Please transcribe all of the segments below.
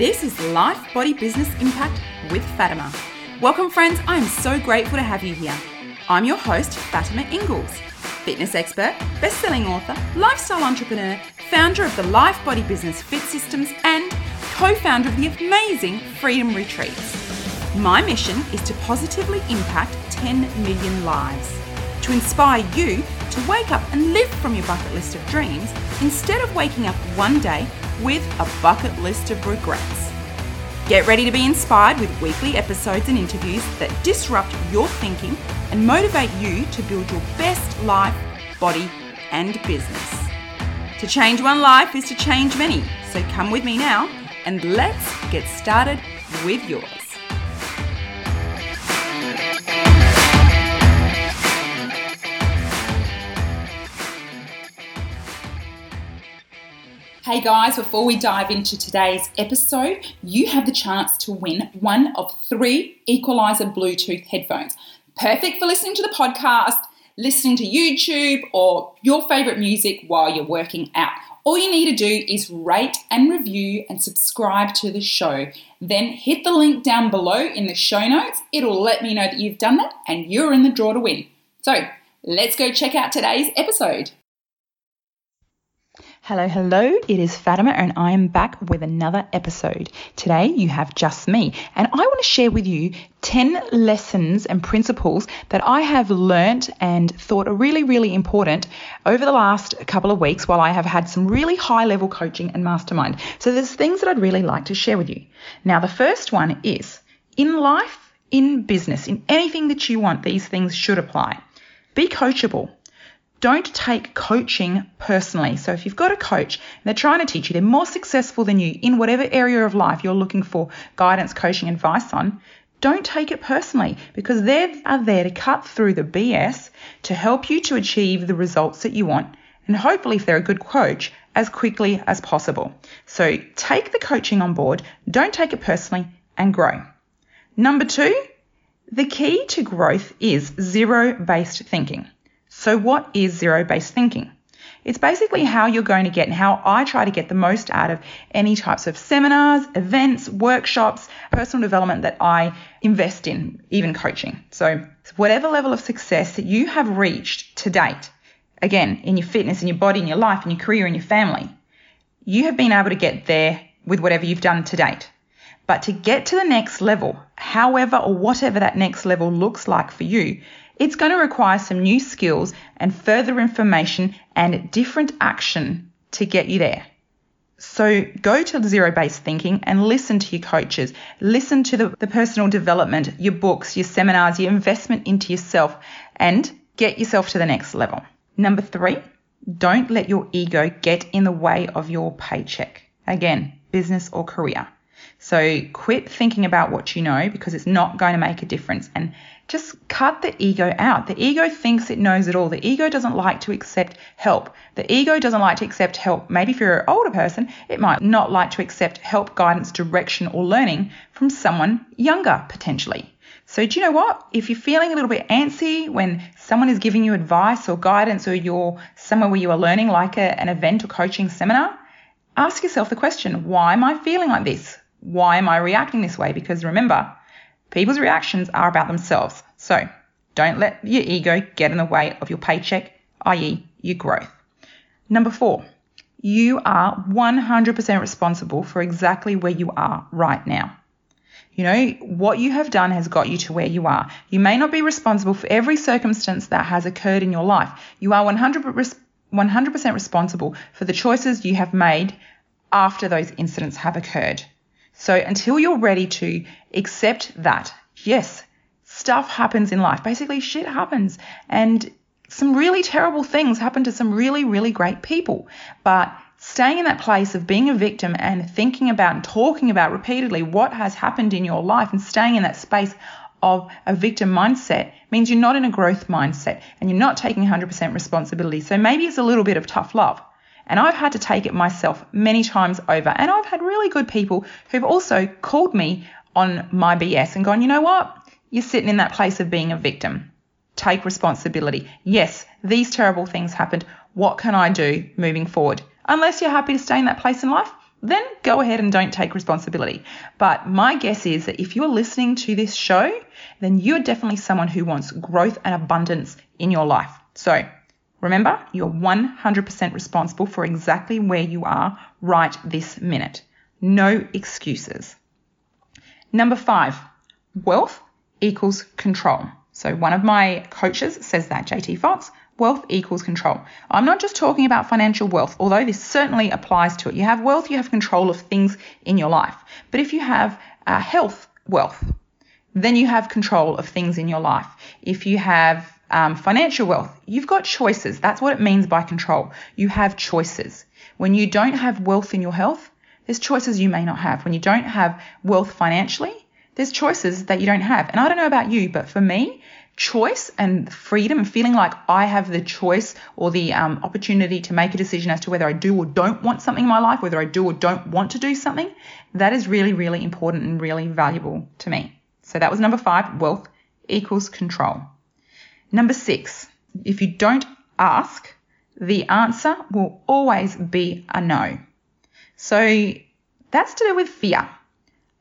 This is Life Body Business Impact with Fatima. Welcome, friends. I am so grateful to have you here. I'm your host, Fatima Ingles, fitness expert, best selling author, lifestyle entrepreneur, founder of the Life Body Business Fit Systems, and co founder of the amazing Freedom Retreats. My mission is to positively impact 10 million lives, to inspire you to wake up and live from your bucket list of dreams instead of waking up one day with a bucket list of regrets. Get ready to be inspired with weekly episodes and interviews that disrupt your thinking and motivate you to build your best life, body, and business. To change one life is to change many, so come with me now and let's get started with yours. Hey guys, before we dive into today's episode, you have the chance to win one of three Equalizer Bluetooth headphones. Perfect for listening to the podcast, listening to YouTube, or your favorite music while you're working out. All you need to do is rate and review and subscribe to the show. Then hit the link down below in the show notes. It'll let me know that you've done that and you're in the draw to win. So let's go check out today's episode. Hello, hello. It is Fatima, and I am back with another episode. Today, you have just me, and I want to share with you 10 lessons and principles that I have learnt and thought are really, really important over the last couple of weeks while I have had some really high level coaching and mastermind. So, there's things that I'd really like to share with you. Now, the first one is in life, in business, in anything that you want, these things should apply. Be coachable don't take coaching personally. So if you've got a coach and they're trying to teach you, they're more successful than you in whatever area of life you're looking for guidance, coaching, advice on, don't take it personally because they are there to cut through the BS to help you to achieve the results that you want. And hopefully, if they're a good coach, as quickly as possible. So take the coaching on board, don't take it personally, and grow. Number two, the key to growth is zero based thinking. So, what is zero based thinking? It's basically how you're going to get and how I try to get the most out of any types of seminars, events, workshops, personal development that I invest in, even coaching. So, whatever level of success that you have reached to date, again, in your fitness, in your body, in your life, in your career, in your family, you have been able to get there with whatever you've done to date. But to get to the next level, however or whatever that next level looks like for you, it's going to require some new skills and further information and different action to get you there. So go to zero based thinking and listen to your coaches, listen to the, the personal development, your books, your seminars, your investment into yourself, and get yourself to the next level. Number three, don't let your ego get in the way of your paycheck. Again, business or career. So quit thinking about what you know because it's not going to make a difference and just cut the ego out. The ego thinks it knows it all. The ego doesn't like to accept help. The ego doesn't like to accept help. Maybe if you're an older person, it might not like to accept help, guidance, direction, or learning from someone younger potentially. So, do you know what? If you're feeling a little bit antsy when someone is giving you advice or guidance, or you're somewhere where you are learning, like a, an event or coaching seminar, ask yourself the question why am I feeling like this? Why am I reacting this way? Because remember, people's reactions are about themselves. So don't let your ego get in the way of your paycheck, i.e., your growth. Number four, you are 100% responsible for exactly where you are right now. You know, what you have done has got you to where you are. You may not be responsible for every circumstance that has occurred in your life. You are 100%, 100% responsible for the choices you have made after those incidents have occurred. So until you're ready to accept that, yes, stuff happens in life. Basically, shit happens. And some really terrible things happen to some really, really great people. But staying in that place of being a victim and thinking about and talking about repeatedly what has happened in your life and staying in that space of a victim mindset means you're not in a growth mindset and you're not taking 100% responsibility. So maybe it's a little bit of tough love. And I've had to take it myself many times over. And I've had really good people who've also called me on my BS and gone, you know what? You're sitting in that place of being a victim. Take responsibility. Yes, these terrible things happened. What can I do moving forward? Unless you're happy to stay in that place in life, then go ahead and don't take responsibility. But my guess is that if you're listening to this show, then you're definitely someone who wants growth and abundance in your life. So remember, you're 100% responsible for exactly where you are right this minute. No excuses. Number five, wealth equals control. So one of my coaches says that, JT Fox, wealth equals control. I'm not just talking about financial wealth, although this certainly applies to it. You have wealth, you have control of things in your life. But if you have uh, health wealth, then you have control of things in your life. If you have um, financial wealth, you've got choices. That's what it means by control. You have choices. When you don't have wealth in your health, there's choices you may not have. When you don't have wealth financially, there's choices that you don't have. And I don't know about you, but for me, choice and freedom and feeling like I have the choice or the um, opportunity to make a decision as to whether I do or don't want something in my life, whether I do or don't want to do something, that is really, really important and really valuable to me. So that was number five wealth equals control. Number six, if you don't ask, the answer will always be a no. So that's to do with fear.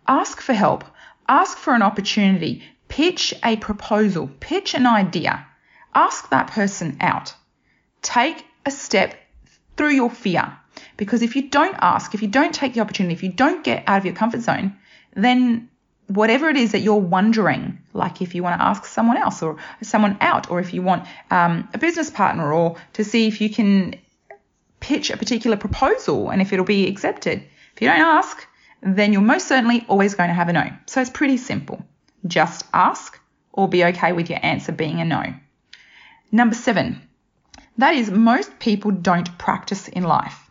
Ask for help. Ask for an opportunity. Pitch a proposal. Pitch an idea. Ask that person out. Take a step through your fear. Because if you don't ask, if you don't take the opportunity, if you don't get out of your comfort zone, then whatever it is that you're wondering, like if you want to ask someone else or someone out, or if you want um, a business partner, or to see if you can pitch a particular proposal and if it'll be accepted. If you don't ask, then you're most certainly always going to have a no. So it's pretty simple. Just ask or be okay with your answer being a no. Number seven, that is most people don't practice in life.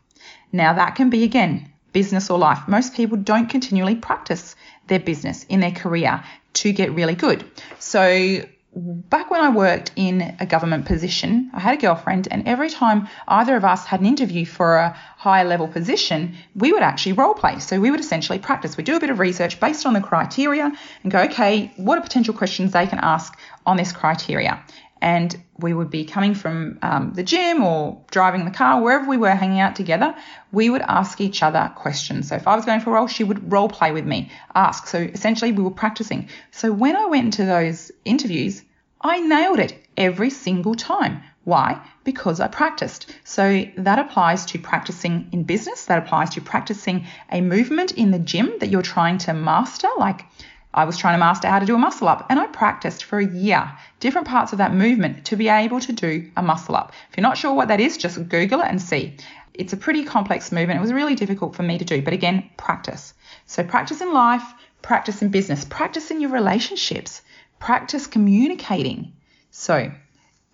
Now that can be again, business or life. Most people don't continually practice their business in their career to get really good. So back when I worked in a government position, I had a girlfriend, and every time either of us had an interview for a higher level position, we would actually role play. So we would essentially practice. We do a bit of research based on the criteria and go, okay, what are potential questions they can ask on this criteria? And we would be coming from um, the gym or driving the car, wherever we were hanging out together, we would ask each other questions. So if I was going for a role, she would role play with me, ask. So essentially, we were practicing. So when I went into those interviews, I nailed it every single time. Why? Because I practiced. So that applies to practicing in business, that applies to practicing a movement in the gym that you're trying to master, like I was trying to master how to do a muscle up and I practiced for a year different parts of that movement to be able to do a muscle up. If you're not sure what that is, just Google it and see. It's a pretty complex movement. It was really difficult for me to do, but again, practice. So practice in life, practice in business, practice in your relationships, practice communicating. So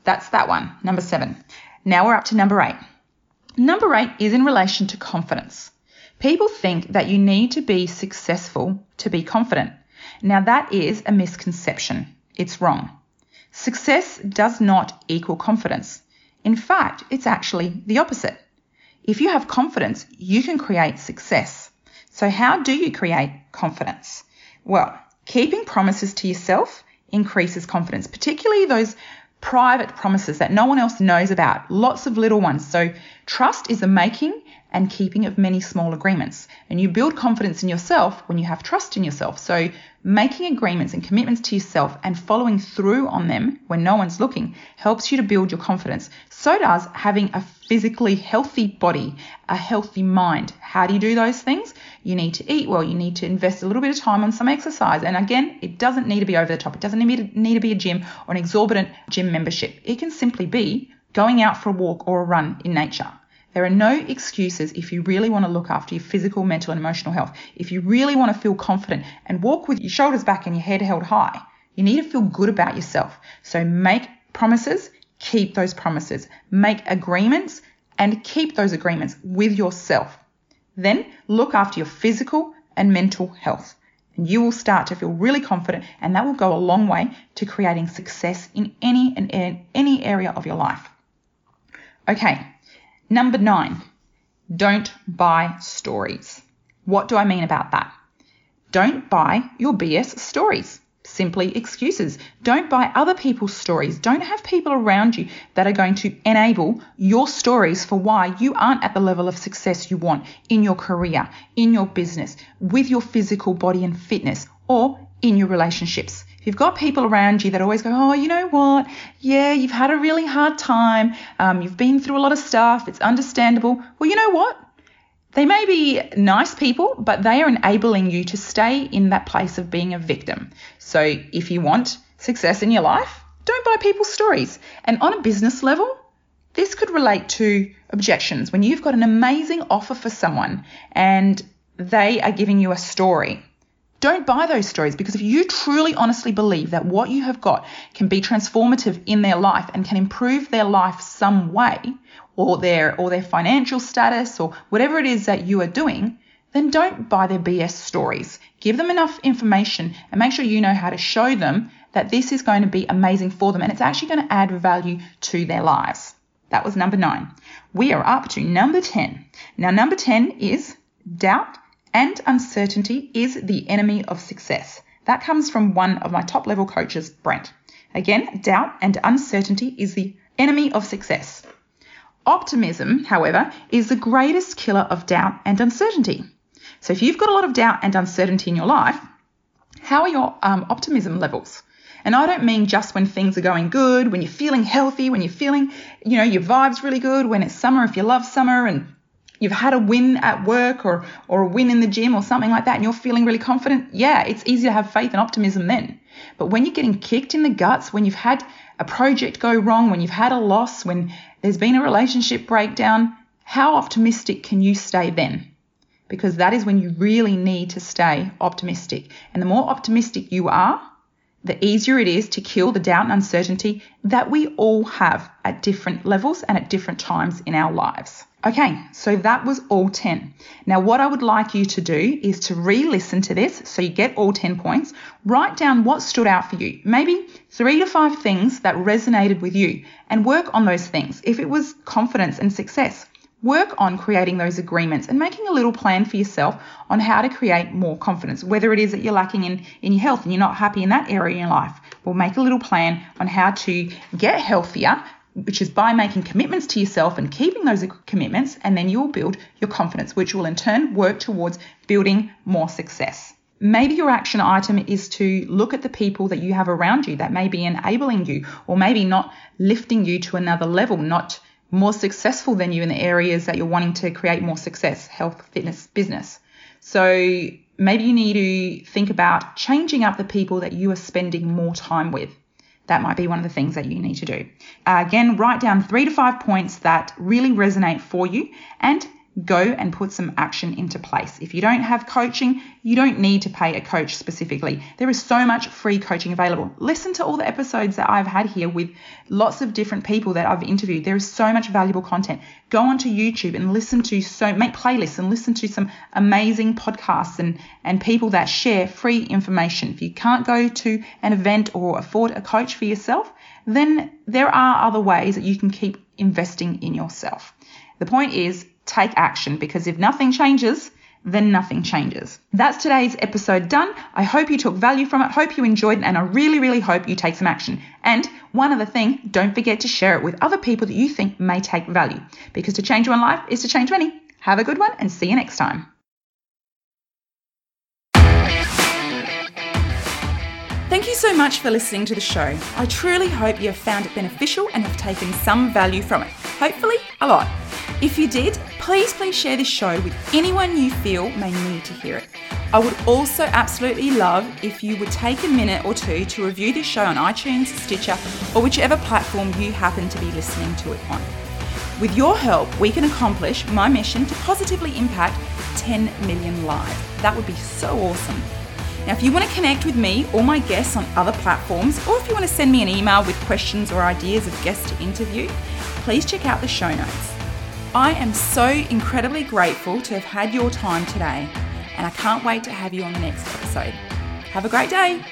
that's that one, number seven. Now we're up to number eight. Number eight is in relation to confidence. People think that you need to be successful to be confident. Now, that is a misconception. It's wrong. Success does not equal confidence. In fact, it's actually the opposite. If you have confidence, you can create success. So, how do you create confidence? Well, keeping promises to yourself increases confidence, particularly those private promises that no one else knows about, lots of little ones. So, trust is the making and keeping of many small agreements. And you build confidence in yourself when you have trust in yourself. So making agreements and commitments to yourself and following through on them when no one's looking helps you to build your confidence. So does having a physically healthy body, a healthy mind. How do you do those things? You need to eat well. You need to invest a little bit of time on some exercise. And again, it doesn't need to be over the top. It doesn't need to, need to be a gym or an exorbitant gym membership. It can simply be going out for a walk or a run in nature. There are no excuses if you really want to look after your physical, mental, and emotional health. If you really want to feel confident and walk with your shoulders back and your head held high, you need to feel good about yourself. So make promises, keep those promises. Make agreements and keep those agreements with yourself. Then look after your physical and mental health. And you will start to feel really confident, and that will go a long way to creating success in any and any area of your life. Okay, Number nine, don't buy stories. What do I mean about that? Don't buy your BS stories. simply excuses. Don't buy other people's stories. Don't have people around you that are going to enable your stories for why you aren't at the level of success you want in your career, in your business, with your physical body and fitness, or in your relationships. If you've got people around you that always go, oh, you know what? Yeah, you've had a really hard time. Um, you've been through a lot of stuff. It's understandable. Well, you know what? They may be nice people, but they are enabling you to stay in that place of being a victim. So if you want success in your life, don't buy people's stories. And on a business level, this could relate to objections. When you've got an amazing offer for someone and they are giving you a story, don't buy those stories because if you truly honestly believe that what you have got can be transformative in their life and can improve their life some way, or their or their financial status or whatever it is that you are doing, then don't buy their BS stories. Give them enough information and make sure you know how to show them that this is going to be amazing for them and it's actually going to add value to their lives. That was number 9. We are up to number 10. Now number 10 is doubt and uncertainty is the enemy of success. That comes from one of my top level coaches, Brent. Again, doubt and uncertainty is the enemy of success. Optimism, however, is the greatest killer of doubt and uncertainty. So if you've got a lot of doubt and uncertainty in your life, how are your um, optimism levels? And I don't mean just when things are going good, when you're feeling healthy, when you're feeling, you know, your vibe's really good, when it's summer, if you love summer and you've had a win at work or, or a win in the gym or something like that and you're feeling really confident, yeah, it's easy to have faith and optimism then. But when you're getting kicked in the guts, when you've had a project go wrong, when you've had a loss, when there's been a relationship breakdown, how optimistic can you stay then? Because that is when you really need to stay optimistic. And the more optimistic you are, the easier it is to kill the doubt and uncertainty that we all have at different levels and at different times in our lives. Okay, so that was all 10. Now, what I would like you to do is to re listen to this so you get all 10 points. Write down what stood out for you, maybe three to five things that resonated with you, and work on those things. If it was confidence and success, work on creating those agreements and making a little plan for yourself on how to create more confidence, whether it is that you're lacking in, in your health and you're not happy in that area in your life. We'll make a little plan on how to get healthier which is by making commitments to yourself and keeping those commitments, and then you'll build your confidence, which will in turn work towards building more success. Maybe your action item is to look at the people that you have around you that may be enabling you, or maybe not lifting you to another level, not more successful than you in the areas that you're wanting to create more success health, fitness, business. So maybe you need to think about changing up the people that you are spending more time with. That might be one of the things that you need to do. Uh, again, write down three to five points that really resonate for you and go and put some action into place. If you don't have coaching, you don't need to pay a coach specifically. There is so much free coaching available. Listen to all the episodes that I've had here with lots of different people that I've interviewed. There is so much valuable content. Go onto YouTube and listen to so make playlists and listen to some amazing podcasts and and people that share free information. If you can't go to an event or afford a coach for yourself, then there are other ways that you can keep investing in yourself. The point is take action because if nothing changes, then nothing changes. That's today's episode done. I hope you took value from it, hope you enjoyed it, and I really, really hope you take some action. And one other thing, don't forget to share it with other people that you think may take value because to change one life is to change many. Have a good one and see you next time. Thank you so much for listening to the show. I truly hope you have found it beneficial and have taken some value from it. Hopefully, a lot. If you did, please, please share this show with anyone you feel may need to hear it. I would also absolutely love if you would take a minute or two to review this show on iTunes, Stitcher, or whichever platform you happen to be listening to it on. With your help, we can accomplish my mission to positively impact 10 million lives. That would be so awesome. Now, if you want to connect with me or my guests on other platforms, or if you want to send me an email with questions or ideas of guests to interview, please check out the show notes. I am so incredibly grateful to have had your time today, and I can't wait to have you on the next episode. Have a great day.